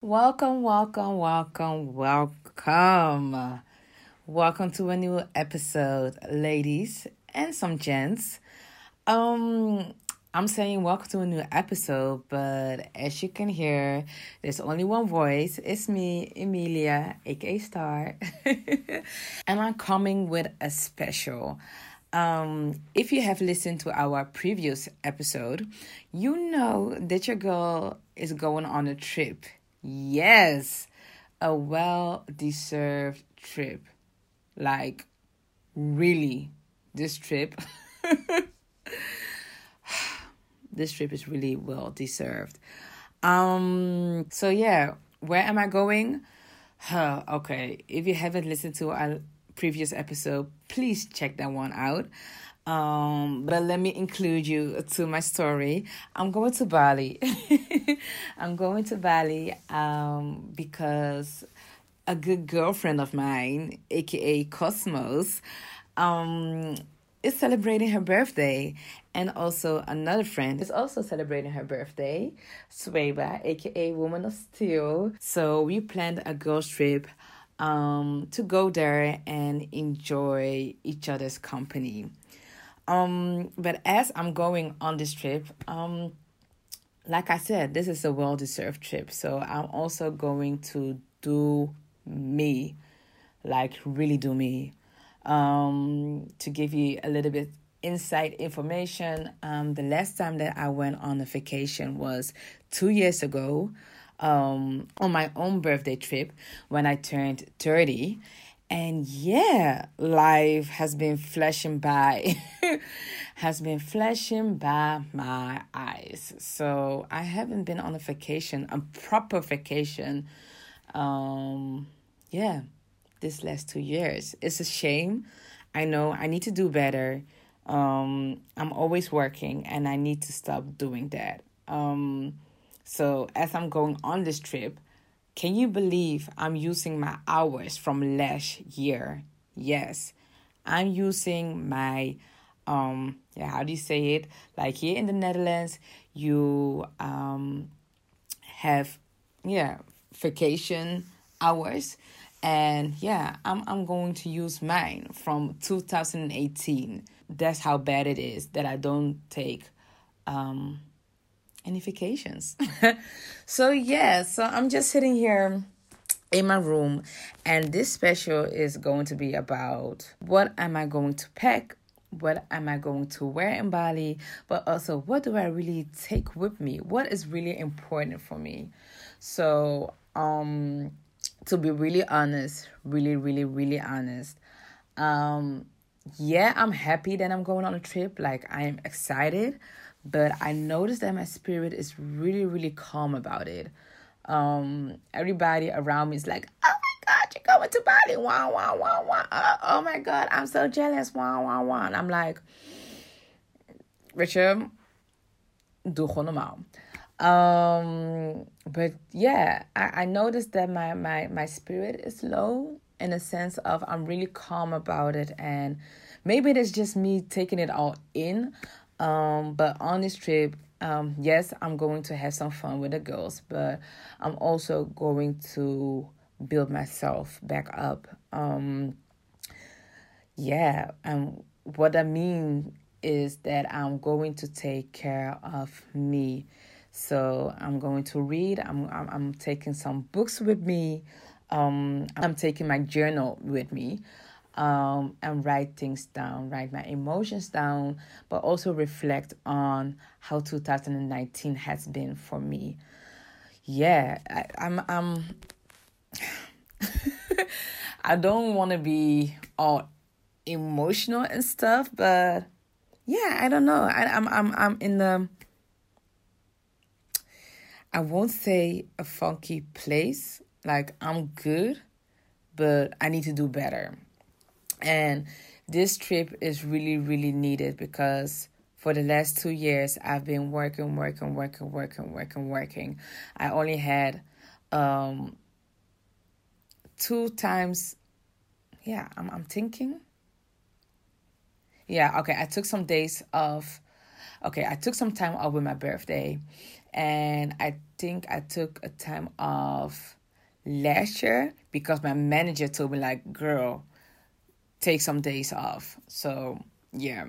Welcome, welcome, welcome, welcome. Welcome to a new episode, ladies and some gents. Um, I'm saying welcome to a new episode, but as you can hear, there's only one voice. It's me, Emilia, aka Starr. and I'm coming with a special. Um, if you have listened to our previous episode, you know that your girl is going on a trip. Yes, a well deserved trip. Like, really, this trip. this trip is really well deserved. Um, so yeah, where am I going? Huh, okay, if you haven't listened to our previous episode, please check that one out. Um, but let me include you to my story. I'm going to Bali. I'm going to Bali um, because a good girlfriend of mine, aka Cosmos, um, is celebrating her birthday. And also another friend is also celebrating her birthday, Sweba, aka Woman of Steel. So we planned a girls trip um, to go there and enjoy each other's company. Um, but as I'm going on this trip, um, like I said, this is a well deserved trip. So I'm also going to do me, like really do me. Um, to give you a little bit insight information, um, the last time that I went on a vacation was two years ago, um, on my own birthday trip when I turned 30 and yeah, life has been flashing by, has been flashing by my eyes. So I haven't been on a vacation, a proper vacation. Um, yeah, this last two years. It's a shame. I know I need to do better. Um, I'm always working, and I need to stop doing that. Um, so as I'm going on this trip, can you believe I'm using my hours from last year? Yes, I'm using my um yeah how do you say it like here in the netherlands you um have yeah vacation hours and yeah i'm i'm going to use mine from 2018 that's how bad it is that i don't take um any vacations. so yeah, so I'm just sitting here in my room and this special is going to be about what am I going to pack? What am I going to wear in Bali? But also, what do I really take with me? What is really important for me? So, um, to be really honest, really, really, really honest, um, yeah, I'm happy that I'm going on a trip. Like, I am excited but I noticed that my spirit is really, really calm about it. Um, everybody around me is like, oh my God, you're going to Bali, wah, wah, wah, wah. Uh, oh my God, I'm so jealous, wah, wah, wah. I'm like, Richard, doe gewoon normaal. Um, but yeah, I, I noticed that my, my, my spirit is low in a sense of I'm really calm about it and maybe it's just me taking it all in um, but on this trip, um, yes, I'm going to have some fun with the girls, but I'm also going to build myself back up. Um, yeah, and what I mean is that I'm going to take care of me. So I'm going to read. I'm I'm, I'm taking some books with me. Um, I'm taking my journal with me um, and write things down, write my emotions down, but also reflect on how 2019 has been for me. Yeah, I, I'm, I'm, I don't want to be all emotional and stuff, but yeah, I don't know. I, I'm, I'm, I'm in the, I won't say a funky place. Like I'm good, but I need to do better. And this trip is really, really needed because for the last two years, I've been working, working, working, working, working, working. I only had um, two times. Yeah, I'm, I'm thinking. Yeah, okay. I took some days off. Okay, I took some time off with my birthday, and I think I took a time off last year because my manager told me like, "Girl, take some days off." So yeah,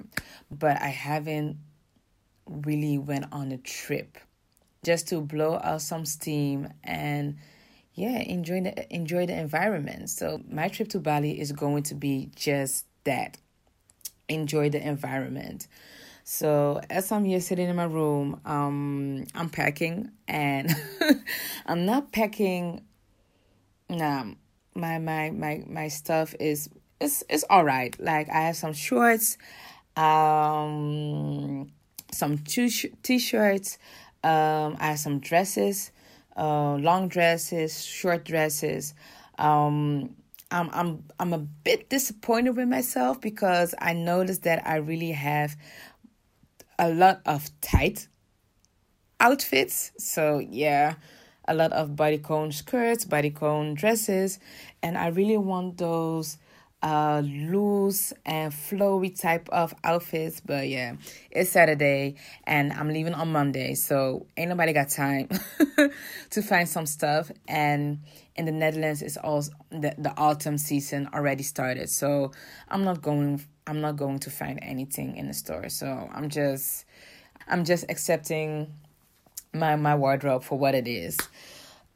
but I haven't really went on a trip just to blow out some steam and yeah enjoy the enjoy the environment. So my trip to bali is going to be just that. Enjoy the environment so as i'm here sitting in my room um i'm packing and i'm not packing nah my my my my stuff is it's it's all right like i have some shorts um some t-shirts um, I have some dresses, uh, long dresses, short dresses. Um, I'm I'm I'm a bit disappointed with myself because I noticed that I really have a lot of tight outfits. So yeah, a lot of bodycon skirts, bodycon dresses, and I really want those uh loose and flowy type of outfits but yeah it's saturday and i'm leaving on monday so ain't nobody got time to find some stuff. And in the netherlands it's also the, the autumn season already started so i'm not going i'm not going to find anything in the store. So i'm just i'm just accepting my my wardrobe for what it is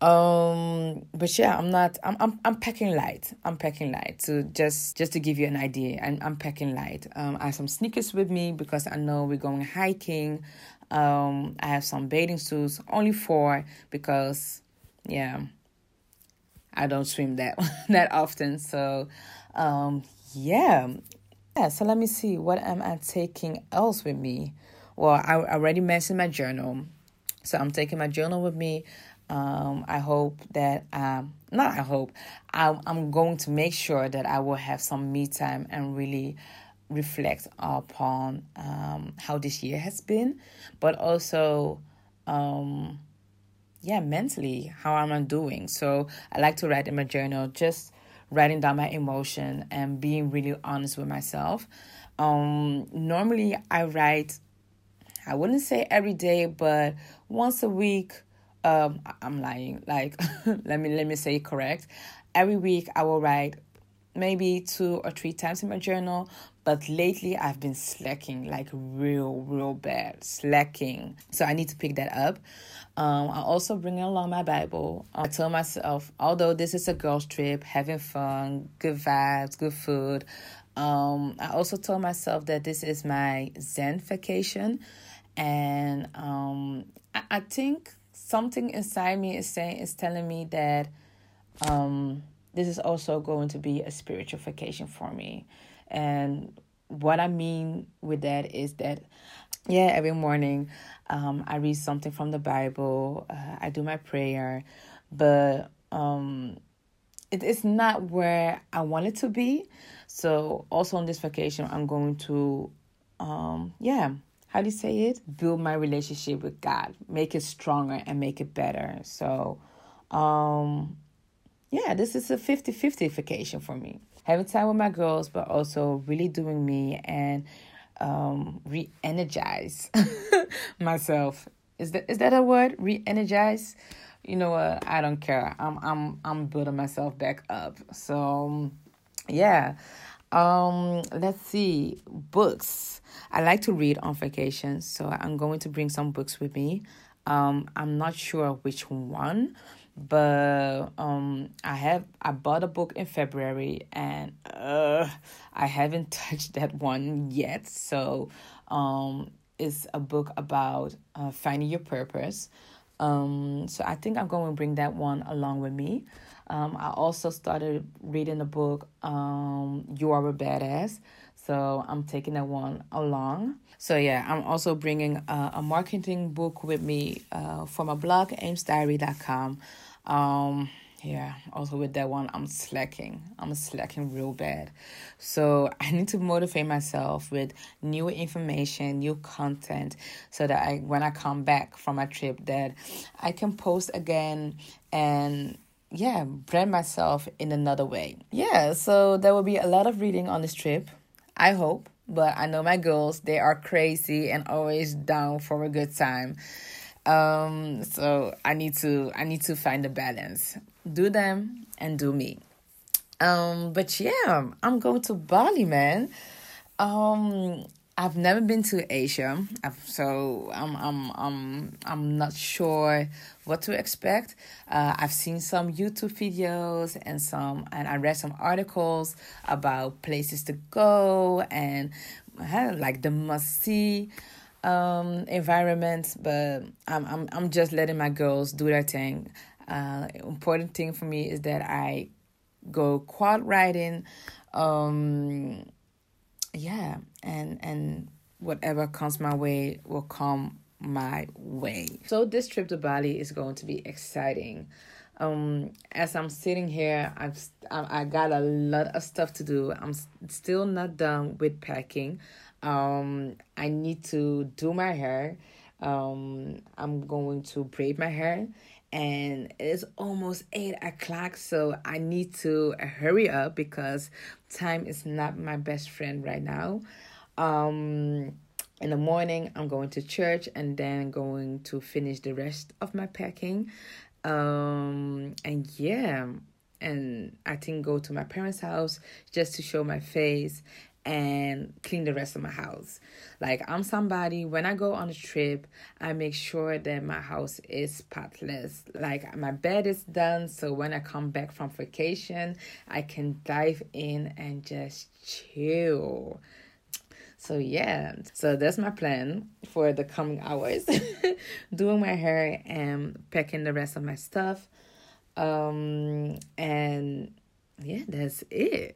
um, but yeah, I'm not. I'm I'm I'm packing light. I'm packing light. So just just to give you an idea, I'm I'm packing light. Um, I have some sneakers with me because I know we're going hiking. Um, I have some bathing suits, only four because, yeah, I don't swim that that often. So, um, yeah, yeah. So let me see. What am I taking else with me? Well, I already mentioned my journal, so I'm taking my journal with me. Um, I hope that, um, not I hope, I'm, I'm going to make sure that I will have some me time and really reflect upon um, how this year has been, but also, um, yeah, mentally, how am I doing? So I like to write in my journal, just writing down my emotion and being really honest with myself. Um, normally, I write, I wouldn't say every day, but once a week um i'm lying. Like let me let me say correct. Every week i will write maybe two or three times in my journal but lately i've been slacking like real real bad slacking. So i need to pick that up. Um i also bring along my bible. I tell myself although this is a girls trip having fun good vibes good food um i also told myself that this is my zen vacation and um I, I think something inside me is saying is telling me that um, this is also going to be a spiritual vacation for me. And what i mean with that is that yeah every morning um, i read something from the bible uh, i do my prayer but um, it is not where i want it to be. So also on this vacation i'm going to um, yeah how do you say it? Build my relationship with God, make it stronger and make it better. So, um, yeah, this is a 50 50 vacation for me. Having time with my girls, but also really doing me and um, re energize myself. Is that is that a word? Re energize? You know what? I don't care. I'm I'm I'm building myself back up. So yeah. Um, let's see. Books. I like to read on vacation, so I'm going to bring some books with me. Um, I'm not sure which one, but um, I have I bought a book in February and uh, I haven't touched that one yet. So um, it's a book about uh, finding your purpose. Um, so I think I'm going to bring that one along with me. Um, I also started reading the book um, You Are a Badass. So I'm taking that one along. So yeah, I'm also bringing a, a marketing book with me uh, for my blog, aimsdiary.com. Um, yeah, also with that one, I'm slacking. I'm slacking real bad. So I need to motivate myself with new information, new content, so that I, when I come back from my trip, that I can post again and yeah, brand myself in another way. Yeah, so there will be a lot of reading on this trip. I hope, but I know my girls, they are crazy and always down for a good time. Um, so I need to I need to find a balance. Do them and do me. Um, but yeah, I'm going to Bali, man. Um, I've never been to Asia, so I'm I'm I'm I'm not sure what to expect. Uh, I've seen some YouTube videos and some, and I read some articles about places to go and uh, like the must see um environment. But I'm I'm I'm just letting my girls do their thing. Uh, important thing for me is that I go quad riding. Um, and and whatever comes my way will come my way. So this trip to Bali is going to be exciting. Um, as I'm sitting here, I've I got a lot of stuff to do. I'm still not done with packing. Um, I need to do my hair. Um, I'm going to braid my hair and it's almost eight o'clock so i need to hurry up because time is not my best friend right now um in the morning i'm going to church and then going to finish the rest of my packing um and yeah and i think go to my parents house just to show my face and clean the rest of my house. Like I'm somebody when I go on a trip, I make sure that my house is spotless. Like my bed is done so when I come back from vacation, I can dive in and just chill. So yeah, so that's my plan for the coming hours. Doing my hair and packing the rest of my stuff. Um and yeah, that's it.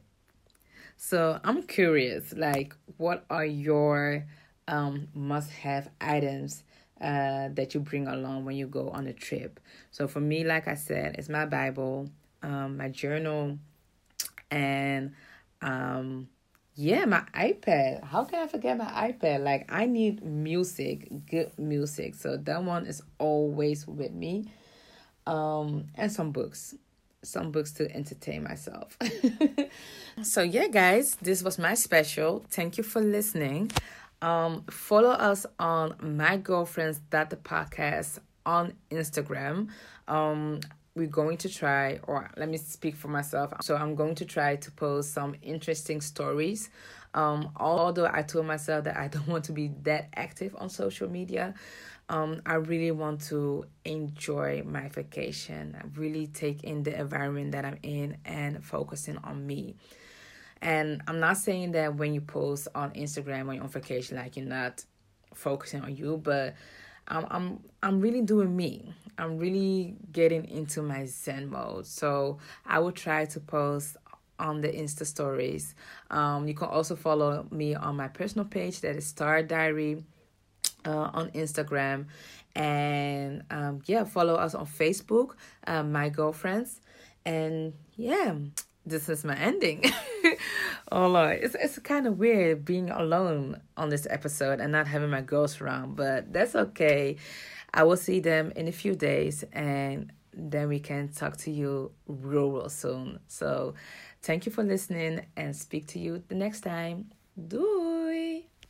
So I'm curious, like, what are your um, must have items uh, that you bring along when you go on a trip? So for me, like I said, it's my Bible, um, my journal, and um, yeah, my iPad. How can I forget my iPad? Like, I need music, good music. So that one is always with me. Um, and some books some books to entertain myself. so yeah, guys, this was my special. Thank you for listening. Um, follow us on my girlfriends that the podcast on Instagram. Um, we're going to try, or let me speak for myself. So I'm going to try to post some interesting stories. Um, although I told myself that I don't want to be that active on social media, um, I really want to enjoy my vacation, really take in the environment that I'm in and focusing on me. And I'm not saying that when you post on Instagram when you're on vacation, like you're not focusing on you, but I'm I'm I'm really doing me. I'm really getting into my Zen mode. So I will try to post on the Insta stories. Um, you can also follow me on my personal page that is Star Diary uh, on Instagram. And um, yeah, follow us on Facebook, uh, My Girlfriends. And yeah, this is my ending. oh Lord, it's it's kind of weird being alone on this episode and not having my girls around, but that's okay. I will see them in a few days, and then we can talk to you real real soon. So, thank you for listening, and speak to you the next time. Do.